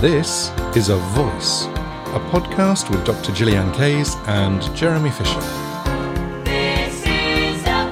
This is A Voice, a podcast with Dr. Gillian Kayes and Jeremy Fisher. This is a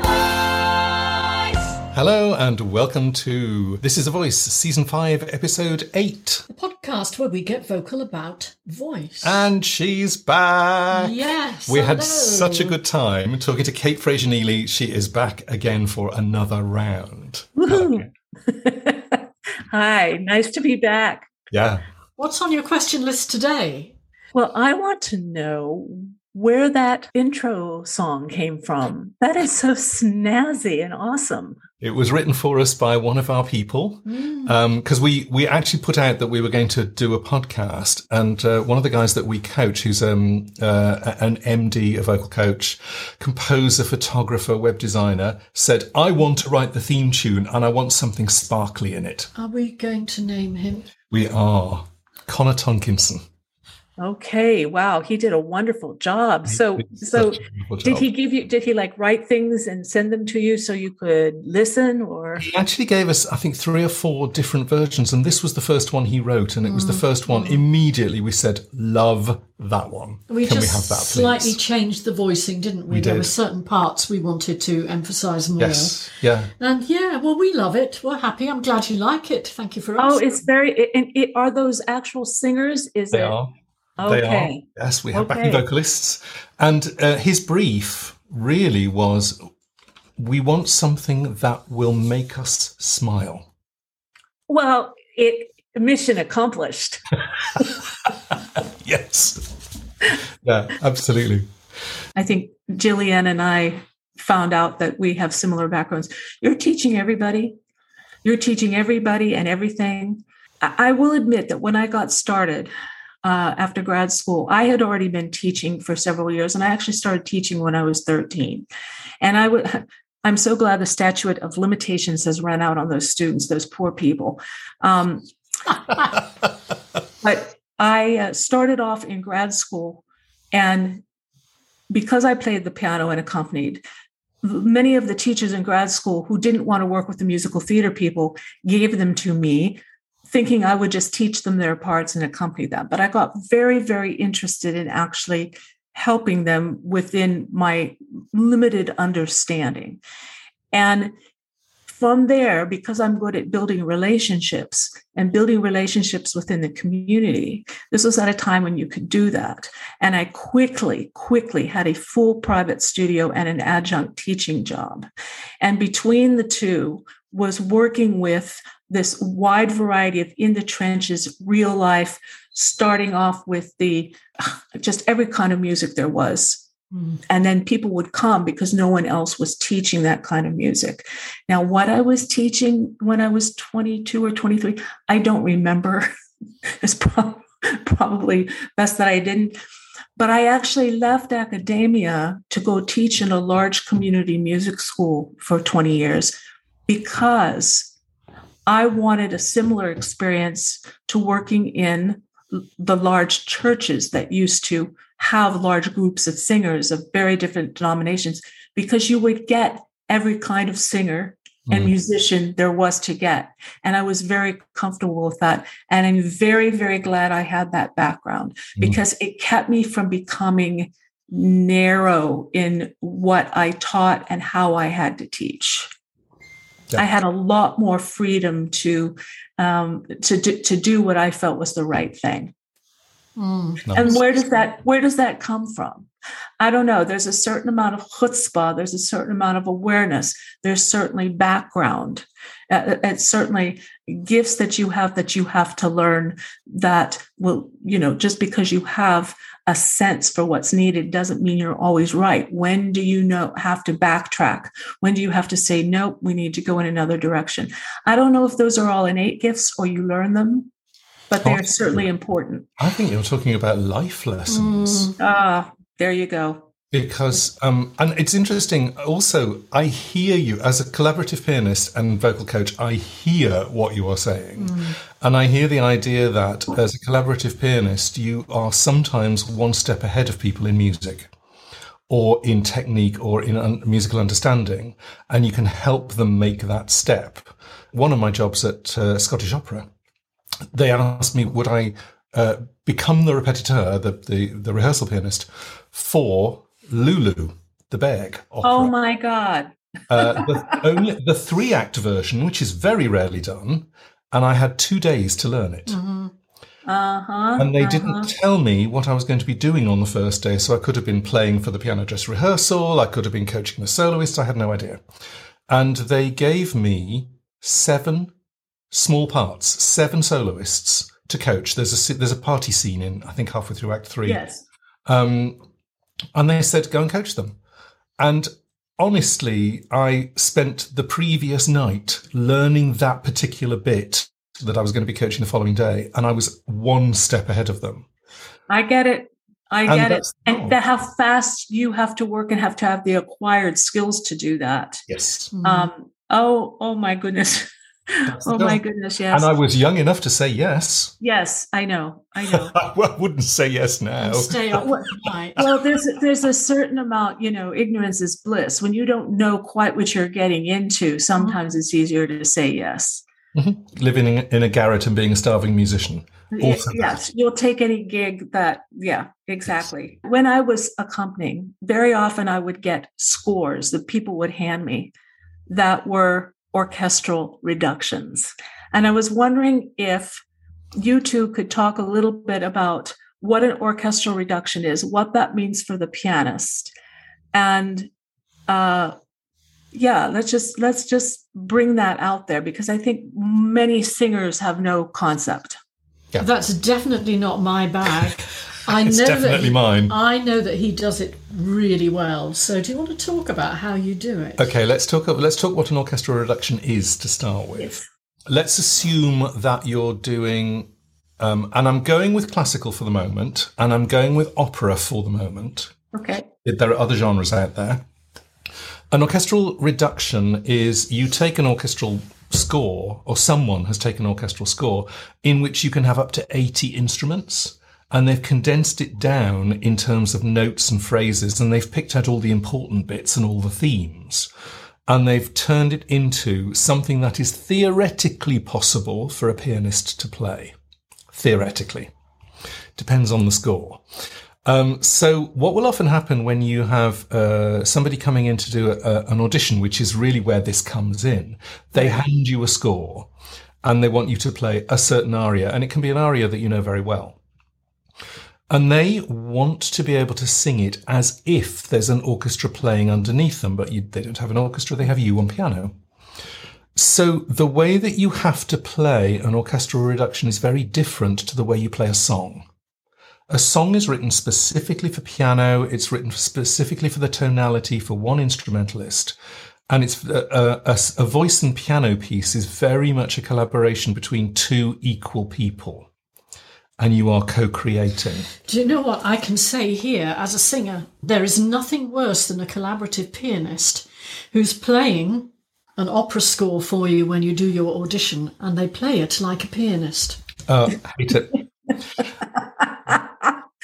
voice. Hello and welcome to This is a Voice, Season 5, Episode 8. a podcast where we get vocal about voice. And she's back. yes, We had such a good time talking to Kate Fraser Neely. She is back again for another round. Woohoo. Hi, nice to be back. Yeah. What's on your question list today? Well, I want to know where that intro song came from. That is so snazzy and awesome. It was written for us by one of our people because we we actually put out that we were going to do a podcast, and uh, one of the guys that we coach, who's um, uh, an MD, a vocal coach, composer, photographer, web designer, said, "I want to write the theme tune, and I want something sparkly in it." Are we going to name him? We are Connor Tonkinson. Okay, wow, he did a wonderful job. So, did so such a wonderful did job. he give you? Did he like write things and send them to you so you could listen? Or He actually gave us, I think, three or four different versions, and this was the first one he wrote, and it was the mm. first one. Mm. Immediately, we said, "Love that one." We Can just we have that, please? slightly changed the voicing, didn't we? We there did. were certain parts we wanted to emphasise more. Yes. Yeah. And yeah, well, we love it. We're happy. I'm glad you like it. Thank you for oh, it's very. it- And it, are those actual singers? Is They it are. They are. Yes, we have backing vocalists. And uh, his brief really was we want something that will make us smile. Well, it mission accomplished. Yes. yeah, absolutely. I think Gillian and I found out that we have similar backgrounds. You're teaching everybody. You're teaching everybody and everything. I will admit that when I got started uh, after grad school, I had already been teaching for several years, and I actually started teaching when I was 13. And I would. I'm so glad the statute of limitations has run out on those students, those poor people. Um, but I uh, started off in grad school, and because I played the piano and accompanied, many of the teachers in grad school who didn't want to work with the musical theater people gave them to me, thinking I would just teach them their parts and accompany them. But I got very, very interested in actually helping them within my limited understanding. And from there, because I'm good at building relationships and building relationships within the community, this was at a time when you could do that. And I quickly, quickly had a full private studio and an adjunct teaching job. And between the two was working with this wide variety of in the trenches, real life, starting off with the just every kind of music there was Mm. and then people would come because no one else was teaching that kind of music. Now, what I was teaching when I was 22 or 23, I don't remember. it's prob- probably best that I didn't. But I actually left academia to go teach in a large community music school for 20 years because I wanted a similar experience to working in the large churches that used to have large groups of singers of very different denominations because you would get every kind of singer and Mm. musician there was to get. And I was very comfortable with that. And I'm very, very glad I had that background Mm. because it kept me from becoming narrow in what I taught and how I had to teach. Yeah. I had a lot more freedom to um, to do, to do what I felt was the right thing. Mm. And where does that where does that come from? I don't know. There's a certain amount of chutzpah. There's a certain amount of awareness. There's certainly background. Uh, it's certainly gifts that you have that you have to learn. That will, you know, just because you have a sense for what's needed doesn't mean you're always right. When do you know have to backtrack? When do you have to say nope? We need to go in another direction. I don't know if those are all innate gifts or you learn them, but they're Oh. certainly important. I think you're talking about life lessons. Mm. Ah, there you go. Because, um, and it's interesting also, I hear you as a collaborative pianist and vocal coach, I hear what you are saying. And I hear the idea that as a collaborative pianist, you are sometimes one step ahead of people in music or in technique or in un- musical understanding, and you can help them make that step. One of my jobs at uh, Scottish Opera they asked me would I uh, become the repetiteur, the, the the rehearsal pianist for Lulu, the Berg opera. Oh my God. uh, the, only the three act version, which is very rarely done, and I had two days to learn it. Uh huh. And they didn't tell me what I was going to be doing on the first day, so I could have been playing for the piano dress rehearsal, I could have been coaching the soloist, I had no idea. And they gave me seven small parts, seven soloists to coach. There's a there's a party scene in I think halfway through Act Three. Yes. Um, and they said, go and coach them. And honestly, I spent the previous night learning that particular bit that I was going to be coaching the following day. And I was one step ahead of them. I get it. I And get it. that's- oh. And that how fast you have to work and have to have the acquired skills to do that. Yes. Um, oh, oh my goodness. oh my goodness, yes. And I was young enough to say yes. yes, I know. I know. I wouldn't say yes now. Stay up well, there's there's a certain amount, you know, ignorance is bliss. When you don't know quite what you're getting into, sometimes it's easier to say yes. Mm-hmm. Living in, in a garret and being a starving musician. Also yes, you'll take any gig that, yeah, exactly. When I was accompanying, very often I would get scores that people would hand me that were orchestral reductions. And I was wondering if you two could talk a little bit about what an orchestral reduction is, what that means for the pianist. And uh, yeah, let's just let's just bring that out there because I think many singers have no concept. That's definitely not my bag. I It's know definitely that he, mine. I know that he does it really well. So, do you want to talk about how you do it? Okay, let's talk. Let's talk what an orchestral reduction is to start with. Let's assume that you're doing, um, and I'm going with classical for the moment, and I'm going with opera for the moment. Okay. There are other genres out there. An orchestral reduction is you take an orchestral score, or someone has taken an orchestral score, in which you can have up to 80 instruments, and they've condensed it down in terms of notes and phrases, and they've picked out all the important bits and all the themes. And they've turned it into something that is theoretically possible for a pianist to play. Theoretically. Depends on the score. Um, so what will often happen when you have uh, somebody coming in to do a, a, an audition, which is really where this comes in, they hand you a score and they want you to play a certain aria, and it can be an aria that you know very well. And they want to be able to sing it as if there's an orchestra playing underneath them, but you, they don't have an orchestra, they have you on piano. So the way that you have to play an orchestral reduction is very different to the way you play a song. A song is written specifically for piano. It's written specifically for the tonality for one instrumentalist. And it's uh, uh, a, a, a voice and piano piece is very much a collaboration between two equal people. And you are co-creating. Do you know what I can say here as a singer? There is nothing worse than a collaborative pianist who's playing an opera score for you when you do your audition and they play it like a pianist. Uh, hate it.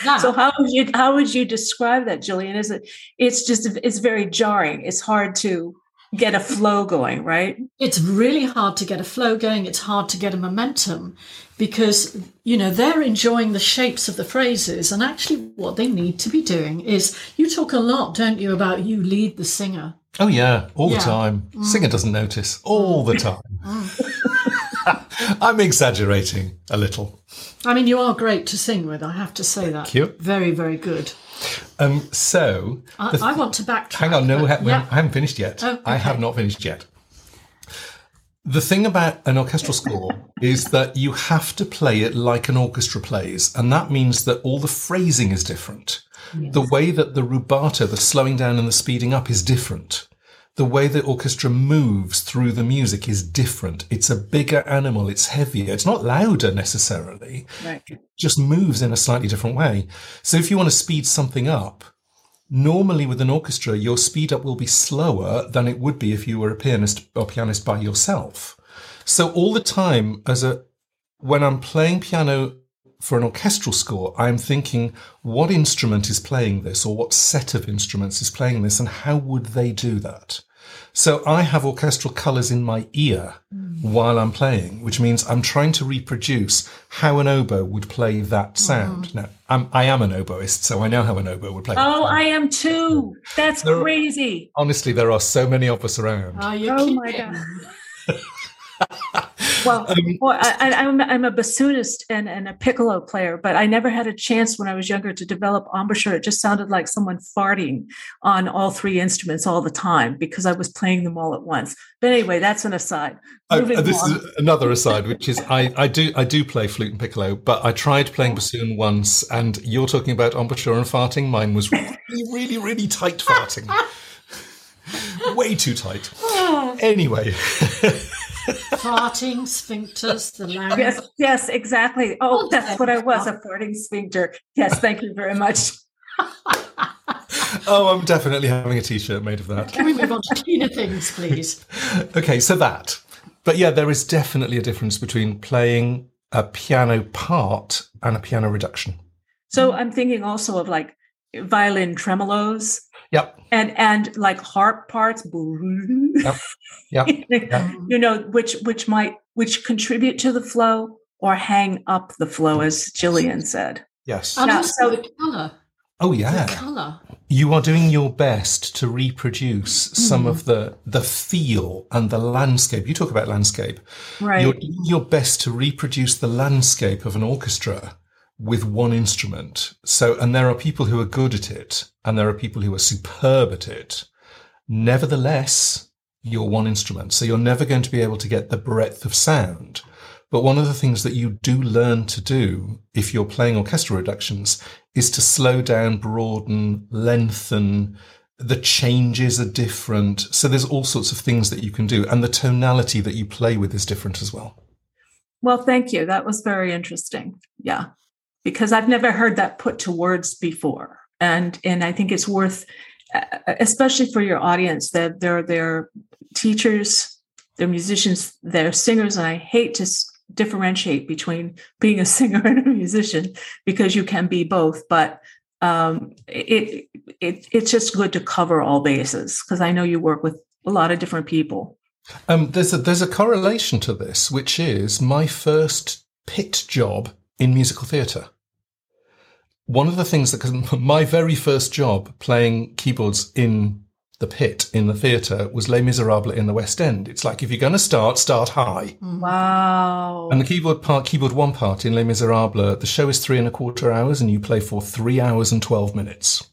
That, So how would you how would you describe that, Gillian? Is it it's just it's very jarring. It's hard to get a flow going, right? it's really hard to get a flow going. It's hard to get a momentum because, you know, they're enjoying the shapes of the phrases. And actually, what they need to be doing is you talk a lot, don't you, about you lead the singer. Oh yeah, all Yeah. the time. Singer doesn't notice all the time. I'm exaggerating a little. I mean, you are great to sing with, I have to say that. Thank you. Very, very good. Um, so I, I want to backtrack. Hang on, no, but- ha- yeah. I haven't finished yet. Oh, I have not finished yet. The thing about an orchestral score is that you have to play it like an orchestra plays, and that means that all the phrasing is different. The way that the rubato, the slowing down and the speeding up, is different. The way the orchestra moves through the music is different. It's a bigger animal. It's heavier. It's not louder necessarily Right. just moves in a slightly different way. So if you want to speed something up, normally with an orchestra, your speed up will be slower than it would be if you were a pianist or pianist by yourself. So all the time as a, when I'm playing piano for an orchestral score, I'm thinking what instrument is playing this or what set of instruments is playing this and how would they do that? So I have orchestral colours in my ear hmm. while I'm playing, which means I'm trying to reproduce how an oboe would play that uh-huh. sound. Now, I'm, I am an oboist, so I know how an oboe would play. that Oh, sound. I am too. That's There are- crazy. Honestly, there are so many of us around. Oh, are you Oh my? God. Well, well I, I- I'm, I'm a bassoonist and, and a piccolo player, but I never had a chance when I was younger to develop embouchure. It just sounded like someone farting on all three instruments all the time because I was playing them all at once. But anyway, that's an aside. Oh, uh, this on. is another aside, which is I, I do I do play flute and piccolo, but I tried playing bassoon once, and you're talking about embouchure and farting. Mine was really, really, really tight farting, way too tight. Anyway, Farting, sphincters, the larynx. Yes, yes, exactly. Oh, Oh, that's what I was, a farting sphincter. Yes, thank you very much. oh, I'm definitely having a T-shirt made of that. Can we move on to cleaner things, please? Okay, so that, but yeah, there is definitely a difference between playing a piano part and a piano reduction. So I'm thinking also of like violin tremolos Yep, and and like harp parts. yep, yep. you know, which which might which contribute to the flow or hang up the flow, as Gillian said. Yes. And Yeah, also so- the colour. Oh The yeah. colour. you are doing your best to reproduce some hmm. of the the feel and the landscape. You talk about landscape. Right. You're doing your best to reproduce the landscape of an orchestra with one instrument. So, and there are people who are good at it, and there are people who are superb at it. Nevertheless, you're one instrument, so you're never going to be able to get the breadth of sound. But one of the things that you do learn to do if you're playing orchestral reductions is to slow down, broaden, lengthen. The changes are different. So there's all sorts of things that you can do. And the tonality that you play with is different as well. Well, thank you. That was very interesting. Yeah. Because I've never heard that put to words before. And and I think it's worth uh, especially for your audience that they're they're teachers, they're musicians, they're singers and I hate to differentiate between being a singer and a musician because you can be both, but um, it, it it's just good to cover all bases because I know you work with a lot of different people. Um, there's a there's a correlation to this, which is my first pit job in musical theatre. One of the things that, because my very first job playing keyboards in the pit in the theatre was Les Miserables in the West End. It's like if you're going to start, start high. Wow. And the keyboard part, keyboard one part in Les Miserables, the show is three and a quarter hours, and you play for three hours and twelve minutes.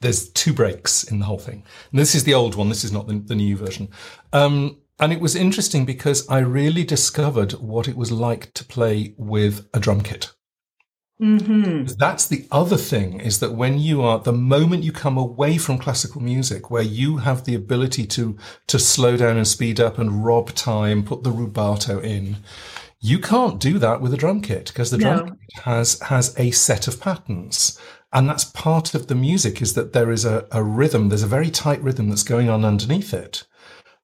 There's two breaks in the whole thing. And this is the old one. This is not the, the new version. Um, and it was interesting because I really discovered what it was like to play with a drum kit. Hmm That's the other thing is that when you are, the moment you come away from classical music, where you have the ability to, to slow down and speed up and rob time, put the rubato in, you can't do that with a drum kit because the drum No. kit has, has a set of patterns. And that's part of the music is that there is a, a rhythm. There's a very tight rhythm that's going on underneath it.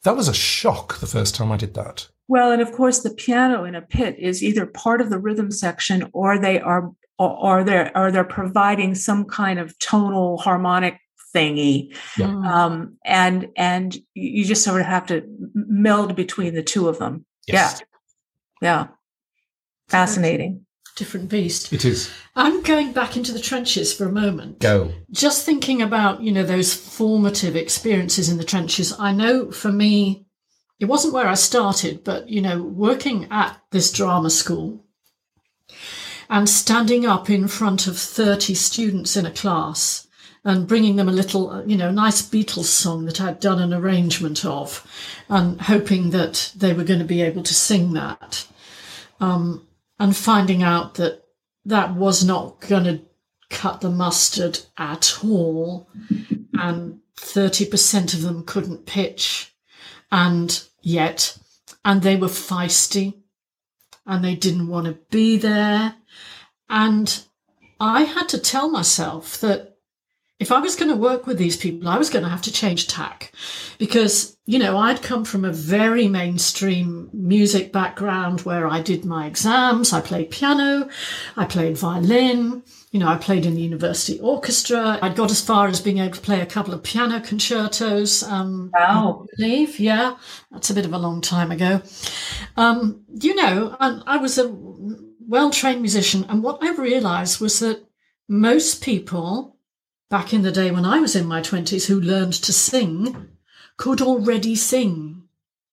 That was a shock the first time I did that. Well, and of course, the piano in a pit is either part of the rhythm section, or they are, or, or they're, or they're providing some kind of tonal harmonic thingy, Mm. um, and and you just sort of have to meld between the two of them. Yes. Yeah, yeah, fascinating. Different beast. It is. I'm going back into the trenches for a moment. Go. Just thinking about, you know, those formative experiences in the trenches. I know for me, it wasn't where I started, but, you know, working at this drama school and standing up in front of 30 students in a class and bringing them a little, uh, you know, nice Beatles song that I'd done an arrangement of and hoping that they were going to be able to sing that. Um, and finding out that that was not going to cut the mustard at all. And 30% of them couldn't pitch. And yet, and they were feisty and they didn't want to be there. And I had to tell myself that if I was going to work with these people, I was going to have to change tack because, you know, I'd come from a very mainstream music background where I did my exams, I played piano, I played violin, you know, I played in the university orchestra. I'd got as far as being able to play a couple of piano concertos. Um, Wow. I believe, yeah, that's a bit of a long time ago. Um, you know, and I was a well trained musician, and what I realised was that most people back in the day when I was in my 20s who learned to sing could already sing.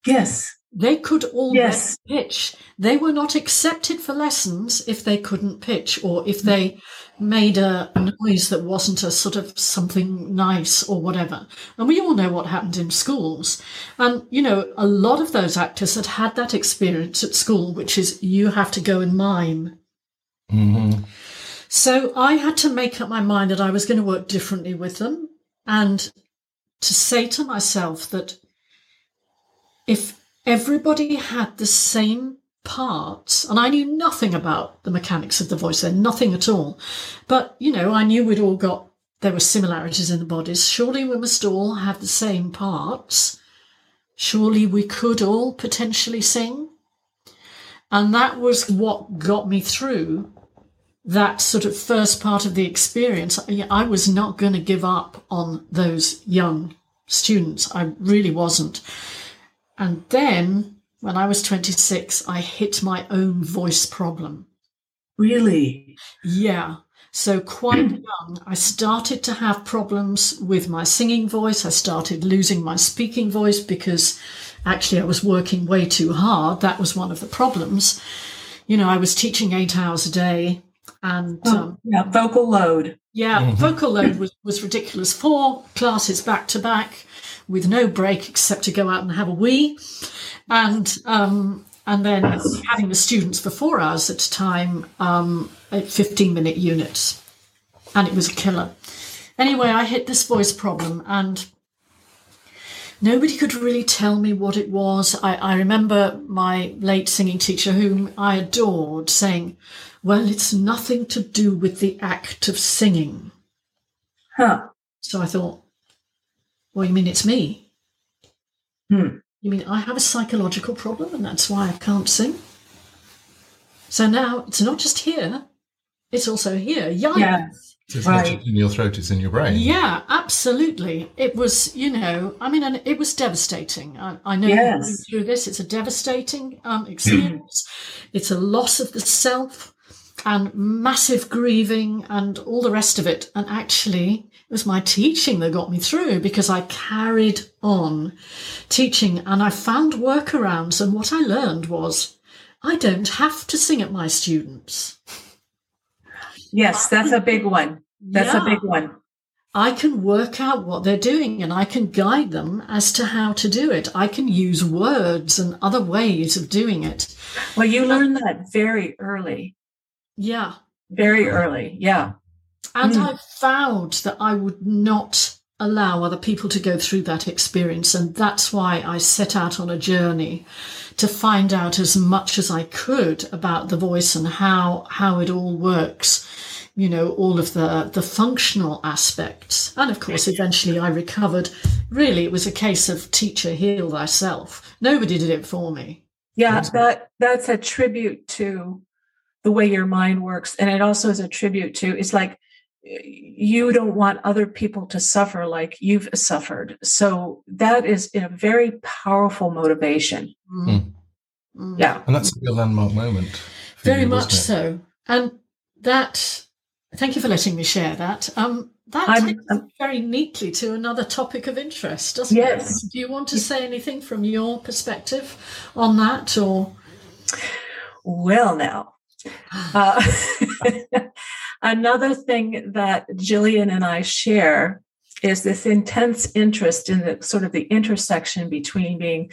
Yes. They could all Yes. pitch. They were not accepted for lessons if they couldn't pitch or if they made a noise that wasn't a sort of something nice or whatever. And we all know what happened in schools. And, you know, a lot of those actors had had that experience at school, which is you have to go and mime. Mhm. So I had to make up my mind that I was going to work differently with them and to say to myself that if everybody had the same parts, and I knew nothing about the mechanics of the voice then, nothing at all, but you know, I knew we'd all got there were similarities in the bodies. Surely we must all have the same parts. Surely we could all potentially sing. And that was what got me through that sort of first part of the experience. I was not going to give up on those young students. I really wasn't. And then when I was 26, I hit my own voice problem. Really? Yeah. So quite young, I started to have problems with my singing voice. I started losing my speaking voice because actually I was working way too hard. That was one of the problems. You know, I was teaching eight hours a day and um, yeah. Vocal load. yeah, vocal load was, was ridiculous. Four classes back to back with no break except to go out and have a wee. And um, and then having the students for four hours at a time um, at 15 minute units. And it was a killer. Anyway, I hit this voice problem and nobody could really tell me what it was. I, I remember my late singing teacher, whom I adored, saying, Well, it's nothing to do with the act of singing. Huh. So I thought, Well, you mean it's me? Hmm. You mean I have a psychological problem and that's why I can't sing? So now it's not just here, it's also here. Yikes. Yeah. It's not Right. just in your throat, it's in your brain. Yeah, absolutely. It was, you know, I mean, and it was devastating. I, I know Yes. you're through this. It's a devastating um, experience. it's a loss of the self and massive grieving and all the rest of it. And actually, it was my teaching that got me through because I carried on teaching and I found workarounds. And what I learned was I don't have to sing at my students. Yes, that's a big one. That's Yeah. a big one. I can work out what they're doing and I can guide them as to how to do it. I can use words and other ways of doing it. Well, you learn that very early. Yeah. Very early. Yeah. And Mm. I vowed that I would not allow other people to go through that experience. And that's why I set out on a journey to find out as much as I could about the voice and how, how it all works. You know, all of the, the functional aspects. And of course, eventually I recovered. Really, it was a case of teacher heal thyself. Nobody did it for me. Yeah, that that's a tribute to the way your mind works. And it also is a tribute to it's like you don't want other people to suffer like you've suffered. So that is a very powerful motivation. Mm. Mm. Yeah. And that's a real landmark moment. Very you, much so. And that, thank you for letting me share that. Um, that I'm- takes I'm- very neatly to another topic of interest, doesn't Yes. it? Do you want to say anything from your perspective on that, or Well, now, uh, another thing that Jillian and I share is this intense interest in the sort of the intersection between being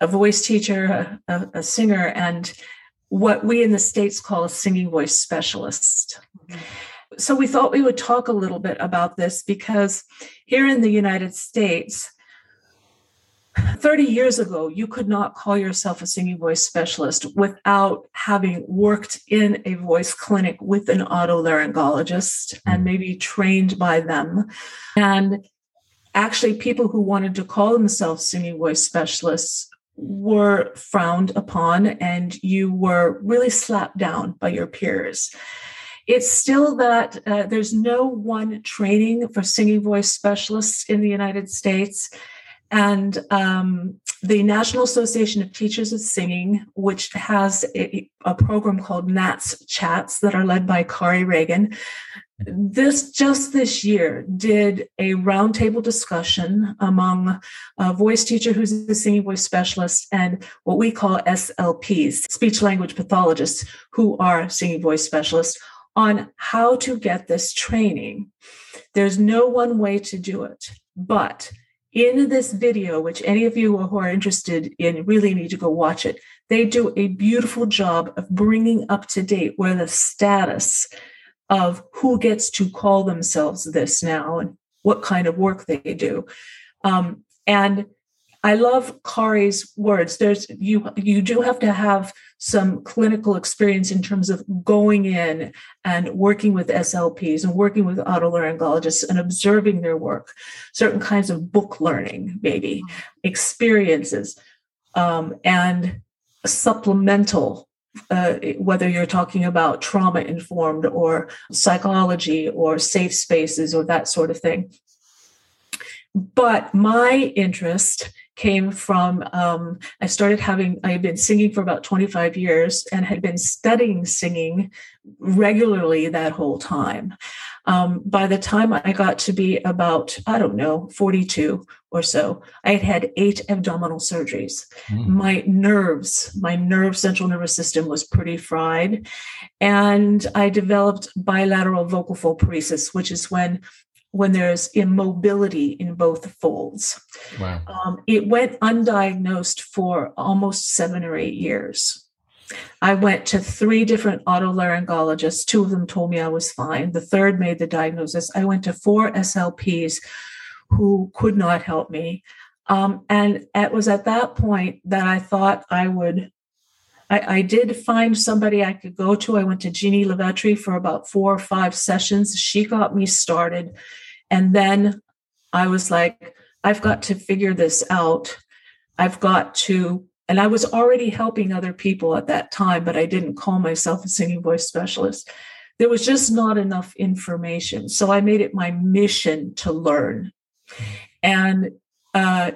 a voice teacher, a, a- a singer, and what we in the States call a singing voice specialist. So we thought we would talk a little bit about this because here in the United States, 30 years ago, you could not call yourself a singing voice specialist without having worked in a voice clinic with an otolaryngologist and maybe trained by them. And actually, people who wanted to call themselves singing voice specialists were frowned upon and you were really slapped down by your peers. it's still that uh, there's no one training for singing voice specialists in the United States. And um, the National Association of Teachers of Singing, which has a, a program called NATS Chats that are led by Kari Ragan, this just this year did a roundtable discussion among a voice teacher who's a singing voice specialist and what we call SLPs, speech language pathologists, who are singing voice specialists, on how to get this training. There's no one way to do it, but in this video, which any of you who are interested in really need to go watch it, they do a beautiful job of bringing up to date where the status of who gets to call themselves this now and what kind of work they do. Um, and I love Kari's words. There's you you do have to have some clinical experience in terms of going in and working with SLPs and working with otolaryngologists and observing their work, certain kinds of book learning, maybe experiences, um, and supplemental uh, whether you're talking about trauma informed or psychology or safe spaces or that sort of thing. But my interest came from um, I started having, I had been singing for about 25 years and had been studying singing regularly that whole time. Um, by the time I got to be about, I don't know, 42 or so, I had had eight abdominal surgeries. Mm. My nerves, my nerve, central nervous system was pretty fried. And I developed bilateral vocal fold paresis, which is when when there's immobility in both folds. Wow. Um, it went undiagnosed for almost seven or eight years. I went to three different otolaryngologists. Two of them told me I was fine. The third made the diagnosis. I went to four SLPs who could not help me. Um, and it was at that point that I thought I would. I, I, did find somebody I could go to. I went to Jeannie LoVetri for about four or five sessions. She got me started. And then I was like, I've got to figure this out. I've got to and I was already helping other people at that time, but I didn't call myself a singing voice specialist. There was just not enough information. So I made it my mission to learn. And uh,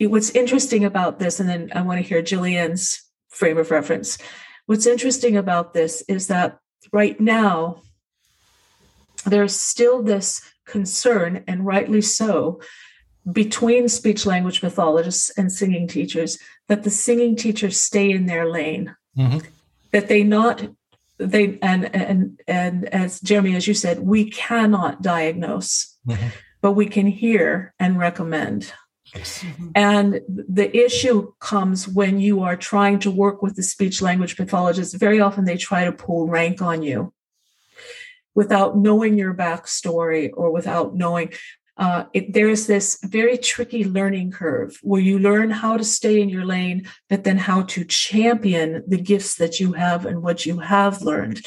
what's interesting about this, and then I want to hear Gillian's frame of reference. What's interesting about this is that right now, there's still this concern, and rightly so, between speech language pathologists and singing teachers that the singing teachers stay in their lane mm-hmm. that they not they and and and as jeremy as you said we cannot diagnose mm-hmm. but we can hear and recommend. And the issue comes when you are trying to work with the speech language pathologist very often they try to pull rank on you without knowing your backstory or without knowing uh, it, there's this very tricky learning curve where you learn how to stay in your lane, but then how to champion the gifts that you have and what you have learned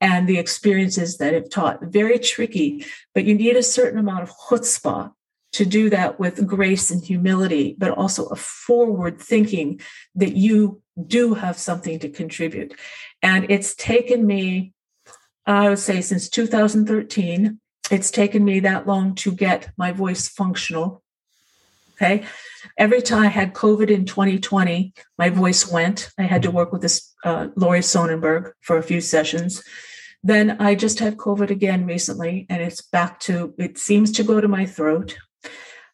and the experiences that have taught. Very tricky, but you need a certain amount of chutzpah to do that with grace and humility, but also a forward thinking that you do have something to contribute. And it's taken me, I would say, since 2013 it's taken me that long to get my voice functional. Okay. Every time I had COVID in 2020, my voice went. I had to work with this uh, Laurie Sonnenberg for a few sessions. Then I just had COVID again recently, and it's back to, it seems to go to my throat.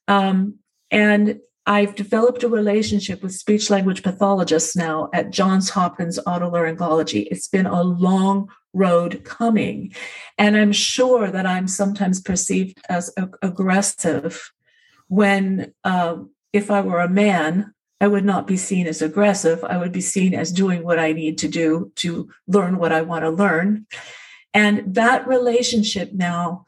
Um, and I've developed a relationship with speech language pathologists now at Johns Hopkins Otolaryngology. It's been a long road coming. And I'm sure that I'm sometimes perceived as aggressive when, uh, if I were a man, I would not be seen as aggressive. I would be seen as doing what I need to do to learn what I want to learn. And that relationship now,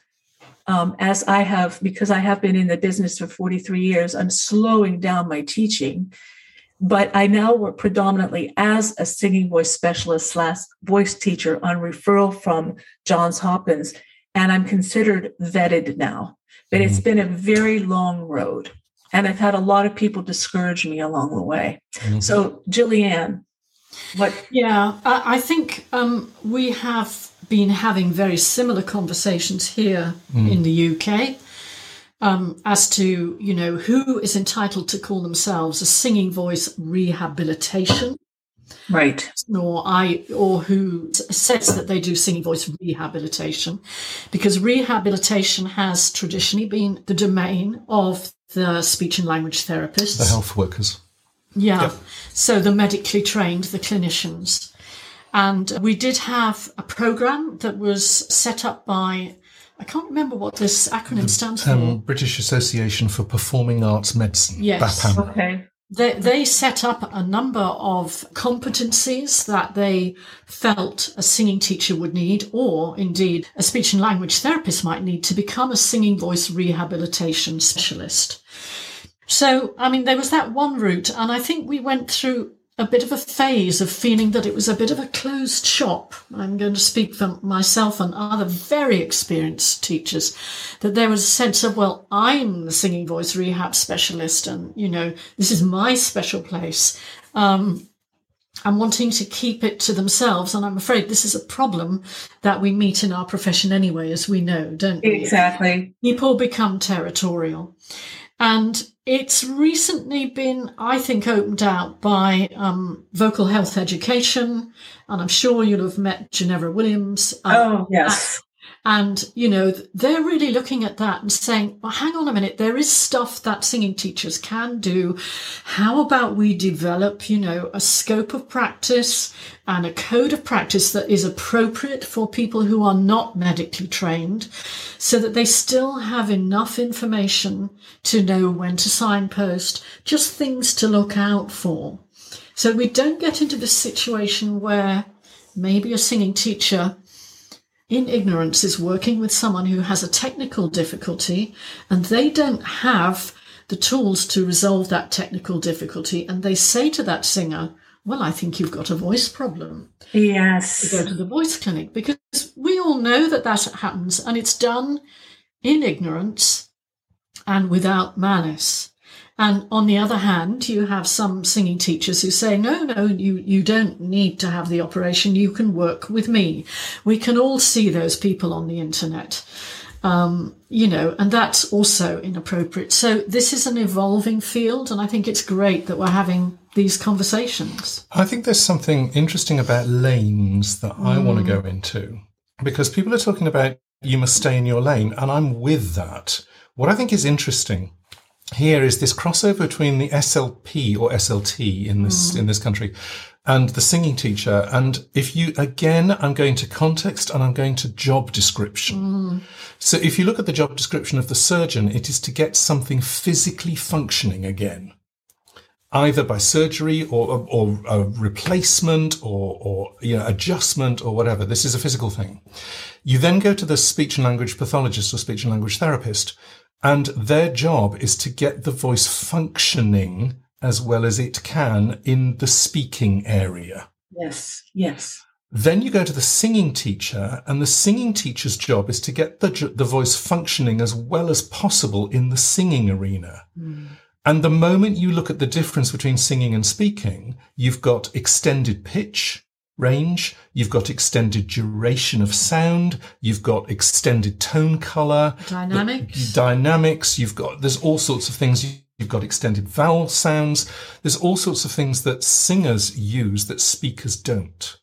um, as I have, because I have been in the business for 43 years, I'm slowing down my teaching but I now work predominantly as a singing voice specialist slash voice teacher on referral from Johns Hopkins, and I'm considered vetted now. But it's mm-hmm. been a very long road, and I've had a lot of people discourage me along the way. Mm-hmm. So, Gillian, What? Yeah, I, think um, we have been having very similar conversations here in the UK um, as to you know who is entitled to call themselves a singing voice rehabilitation, Right. or I or who says that they do singing voice rehabilitation, because rehabilitation has traditionally been the domain of the speech and language therapists. The health workers. Yeah. Yep. So the medically trained, the clinicians. And we did have a program that was set up by, I can't remember what this acronym stands for. Um, British Association for Performing Arts Medicine. Yes. BAPAM. Okay. They, they set up a number of competencies that they felt a singing teacher would need, or indeed a speech and language therapist might need to become a singing voice rehabilitation specialist. So, I mean, there was that one route, and I think we went through a bit of a phase of feeling that it was a bit of a closed shop. I'm going to speak for myself and other very experienced teachers that there was a sense of, well, I'm the singing voice rehab specialist, and you know, this is my special place. Um, and wanting to keep it to themselves. And I'm afraid this is a problem that we meet in our profession anyway, as we know, don't we? Exactly. people become territorial. And it's recently been, I think, opened out by um, vocal health education. And I'm sure you'll have met Jenevora Williams. uh, Oh, yes. And, you know, they're really looking at that and saying, well, hang on a minute, there is stuff that singing teachers can do. How about we develop, you know, a scope of practice and a code of practice that is appropriate for people who are not medically trained so that they still have enough information to know when to signpost, just things to look out for. So we don't get into this situation where maybe a singing teacher in ignorance is working with someone who has a technical difficulty and they don't have the tools to resolve that technical difficulty. And they say to that singer, Well, I think you've got a voice problem. Yes. Go to the voice clinic because we all know that that happens and it's done in ignorance and without malice. And on the other hand, you have some singing teachers who say, no, no, you, you don't need to have the operation. You can work with me. We can all see those people on the internet. Um, you know, and that's also inappropriate. So this is an evolving field. And I think it's great that we're having these conversations. I think there's something interesting about lanes that I want to go into because people are talking about you must stay in your lane, and I'm with that. What I think is interesting here is this crossover between the SLP or SLT in this mm. in this country and the singing teacher. And if you again, I'm going to context and I'm going to job description. Mm. So if you look at the job description of the surgeon, it is to get something physically functioning again either by surgery or, or a replacement or, or you know, adjustment or whatever. This is a physical thing. You then go to the speech and language pathologist or speech and language therapist, and their job is to get the voice functioning as well as it can in the speaking area. Yes. Yes. Then you go to the singing teacher, and the singing teacher's job is to get the, the voice functioning as well as possible in the singing arena. Hmm. And the moment you look at the difference between singing and speaking, you've got extended pitch range, you've got extended duration of sound, you've got extended tone color, Dynamics. dynamics, you've got, there's all sorts of things. You've got extended vowel sounds. There's all sorts of things that singers use that speakers don't.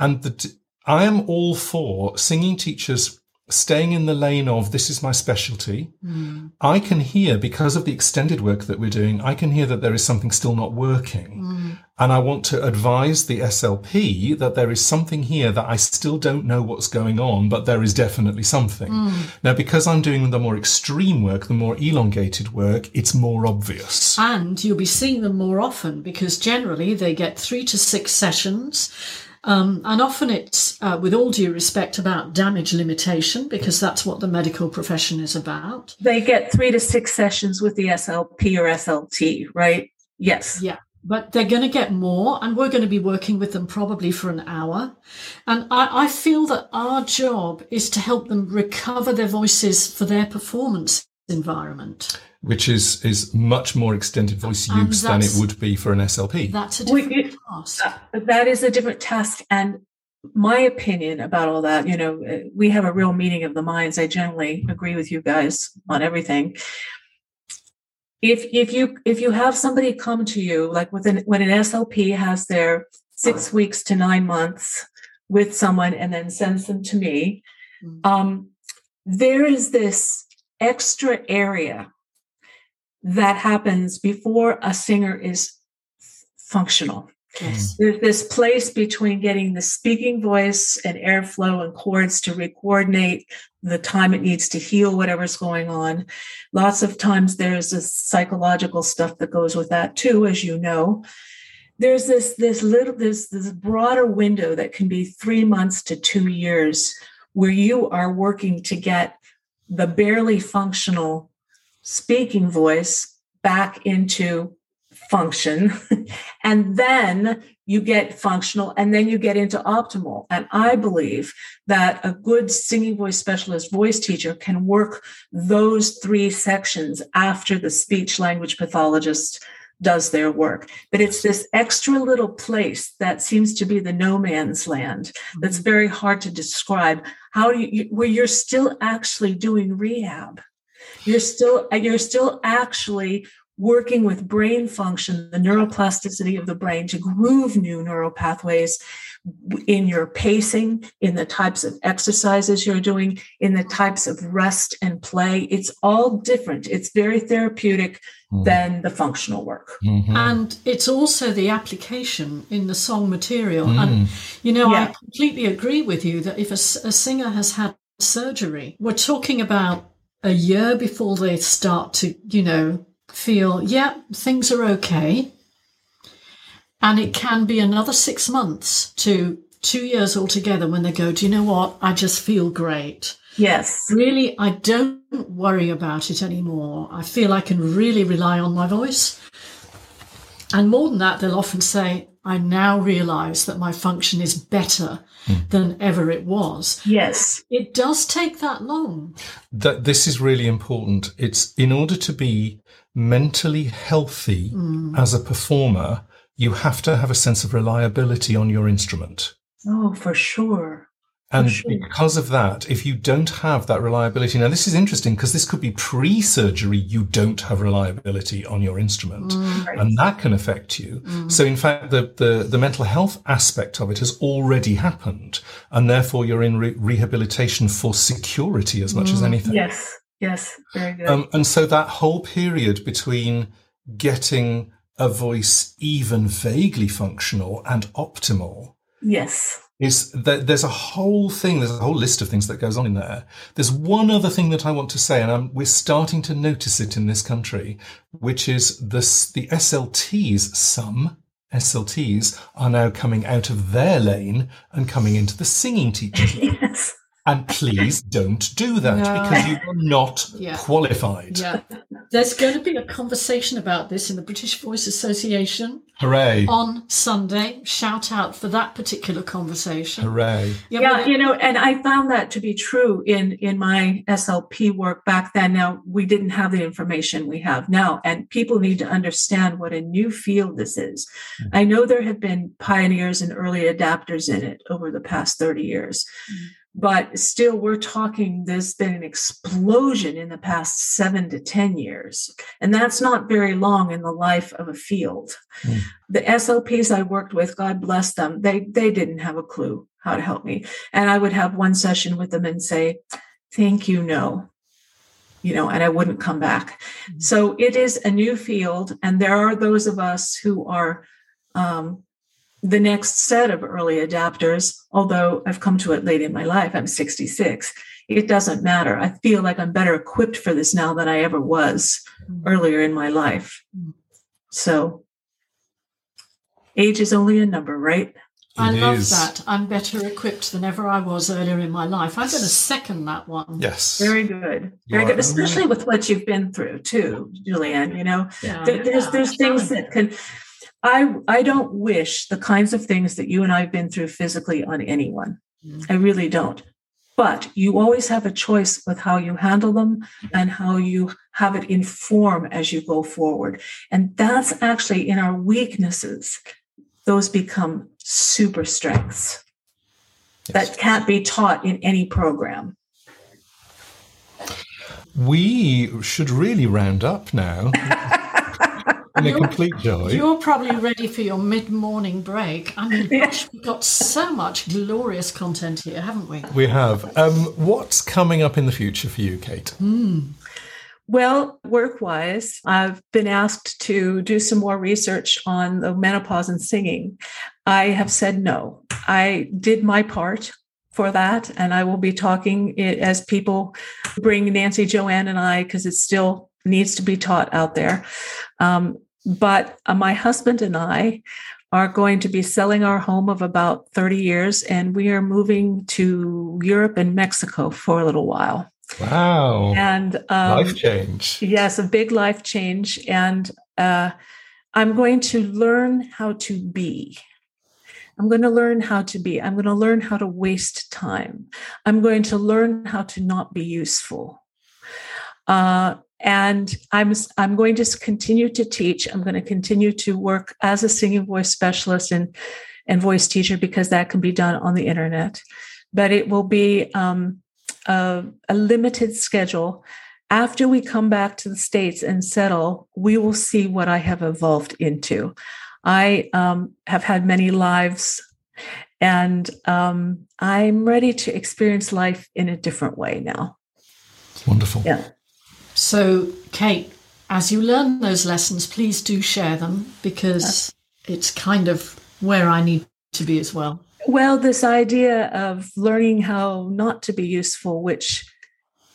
And the, I am all for singing teachers staying in the lane of this is my specialty. Mm. I can hear, because of the extended work that we're doing, I can hear that there is something still not working. Mm. And I want to advise the SLP that there is something here that I still don't know what's going on, but there is definitely something. Mm. Now, because I'm doing the more extreme work, the more elongated work, it's more obvious. And you'll be seeing them more often because generally they get three to six sessions. Um, and often it's, uh, with all due respect, about damage limitation because that's what the medical profession is about. They get three to six sessions with the SLP or SLT, right? Yes. Yeah. But they're going to get more, and we're going to be working with them probably for an hour. And I, I feel that our job is to help them recover their voices for their performance environment. which is is much more extended voice use than it would be for an SLP. That's a We- different it- task. Uh, but that is a different task. And my opinion about all that, you know, uh, we have a real meeting of the minds. I generally agree with you guys on everything. If if you if you have somebody come to you, like with an when an SLP has their six weeks to nine months with someone and then sends them to me, Mm. um, there is this extra area that happens before a singer is functional. Yes. There's this place between getting the speaking voice and airflow and chords to re-coordinate the time it needs to heal whatever's going on. Lots of times there's this psychological stuff that goes with that too, as you know. There's this this little this this broader window that can be three months to two years where you are working to get the barely functional speaking voice back into function. And then you get functional and then you get into optimal. And i believe that a good singing voice specialist voice teacher can work those three sections after the speech language pathologist does their work. But it's this extra little place that seems to be the no man's land that's mm-hmm. very hard to describe. How you where you're still actually doing rehab. You're still uh, you're still actually working with brain function the neuroplasticity of the brain to groove new neural pathways in your pacing in the types of exercises you're doing in the types of rest and play it's all different it's very therapeutic Mm. than the functional work Mhm. And it's also the application in the song material. Mm. And, you know, Yeah. I completely agree with you that if a singer has had surgery, we're talking about a year before they start to, you know, feel, yeah, things are okay. And it can be another six months to two years altogether when they go, do you know what? I just feel great. yes Really, I don't worry about it anymore. I feel I can really rely on my voice. And more than that, they'll often say, I now realize that my function is better than ever it was. yes It does take that long. that this is really important. It's in order to be mentally healthy Mm. as a performer, you have to have a sense of reliability on your instrument. oh for sure And sure. because of that, if you don't have that reliability, now this is interesting because this could be pre surgery, you don't have reliability on your instrument. Mm, right. And that can affect you. Mm. So, in fact, the, the, the mental health aspect of it has already happened. And therefore, you're in re- rehabilitation for security as much as mm, anything. yes yes very good Um, and so that whole period between getting a voice even vaguely functional and optimal yes is that there's a whole thing, there's a whole list of things that goes on in there. There's one other thing that I want to say, and I'm, we're starting to notice it in this country, which is this, the SLTs, some SLTs are now coming out of their lane and coming into the singing teaching. yes and please don't do that No. because you are not Yeah. qualified. Yeah. There's going to be a conversation about this in the British Voice Association Hooray. on Sunday. Shout out for that particular conversation. Hooray. yeah but- you know and i found that to be true in in my slp work back then now we didn't have the information we have now and people need to understand what a new field this is mm. i know there have been pioneers and early adapters in it over the past 30 years mm. But still we're talking there's been an explosion in the past seven to ten years and that's not very long in the life of a field Mm. the slps i worked with god bless them they they didn't have a clue how to help me and i would have one session with them and say thank you no you know and i wouldn't come back Mhm. so it is a new field and there are those of us who are um, the next set of early adapters although i've come to it late in my life i'm 66 it doesn't matter i feel like i'm better equipped for this now than i ever was Mm. earlier in my life Mm. so age is only a number right I love is. that. I'm better equipped than ever I was earlier in my life. I'm going to second that one. Yes. very good You very good especially with what you've been through too julianne you know Yeah. There- there's there's things that can i i don't wish the kinds of things that you and i've been through physically on anyone Mm. i really don't but you always have a choice with how you handle them and how you have it inform as you go forward and that's actually in our weaknesses those become super strengths that can't be taught in any program. We should really round up now. in a complete joy. You're probably ready for your mid-morning break. I mean, gosh, we've got so much glorious content here, haven't we? We have. Um, what's coming up in the future for you, Kate? Well, work wise, I've been asked to do some more research on the menopause and singing. I have said no. I did my part for that, and I will be talking it as people bring Nancy, Joanne, and I, because it's still needs to be taught out there. Um, but uh, my husband and I are going to be selling our home of about 30 years, and we are moving to Europe and Mexico for a little while. Wow. And um, Life change. Yes, a big life change. And uh, I'm going to learn how to be. I'm going to learn how to be. I'm going to learn how to waste time. I'm going to learn how to not be useful. Uh, and I'm I'm going to continue to teach. I'm going to continue to work as a singing voice specialist and and voice teacher because that can be done on the internet. But it will be um, a, a limited schedule. After we come back to the States and settle, we will see what I have evolved into. I um, have had many lives and um, I'm ready to experience life in a different way now. Wonderful. Yeah. So, Kate, as you learn those lessons, please do share them because it's kind of where I need to be as well. Well, this idea of learning how not to be useful, which,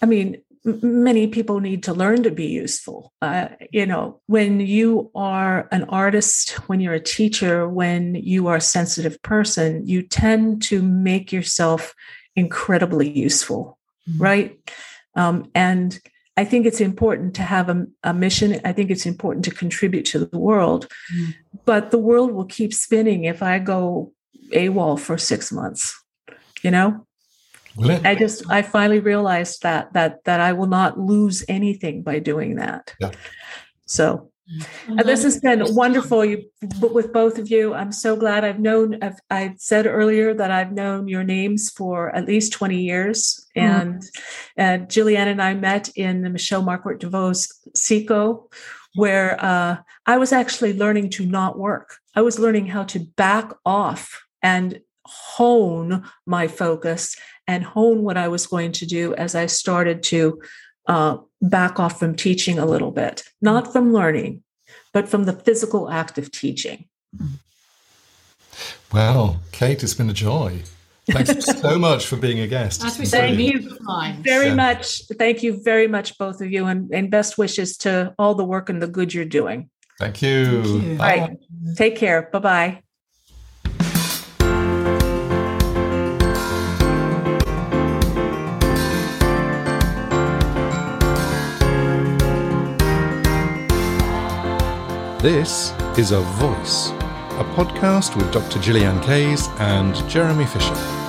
I mean, many people need to learn to be useful. Uh, you know, when you are an artist, when you're a teacher, when you are a sensitive person, you tend to make yourself incredibly useful, Mhm. right? Um, and I think it's important to have a, a mission. I think it's important to contribute to the world, Mm. but the world will keep spinning if I go AWOL for six months. You know? I just I finally realized that that that I will not lose anything by doing that. Yeah. So uh, this has been wonderful you, with both of you. I'm so glad I've known. I've, I said earlier that I've known your names for at least 20 years, Mm. and uh, Gillian and I met in the Michelle Marquardt DeVos SICO, where uh, I was actually learning to not work. I was learning how to back off and hone my focus and hone what I was going to do as I started to uh, back off from teaching a little bit, not from learning, but from the physical act of teaching. Well, Kate, it's been a joy. Thanks so much for being a guest. As we It's say, been Thank you. Very Yeah. much. Thank you very much, both of you, and, and best wishes to all the work and the good you're doing. Thank you. Thank you. Bye. All right. Take care. Bye bye. This is A Voice, a podcast with Dr. Gillian Kayes and Jeremy Fisher.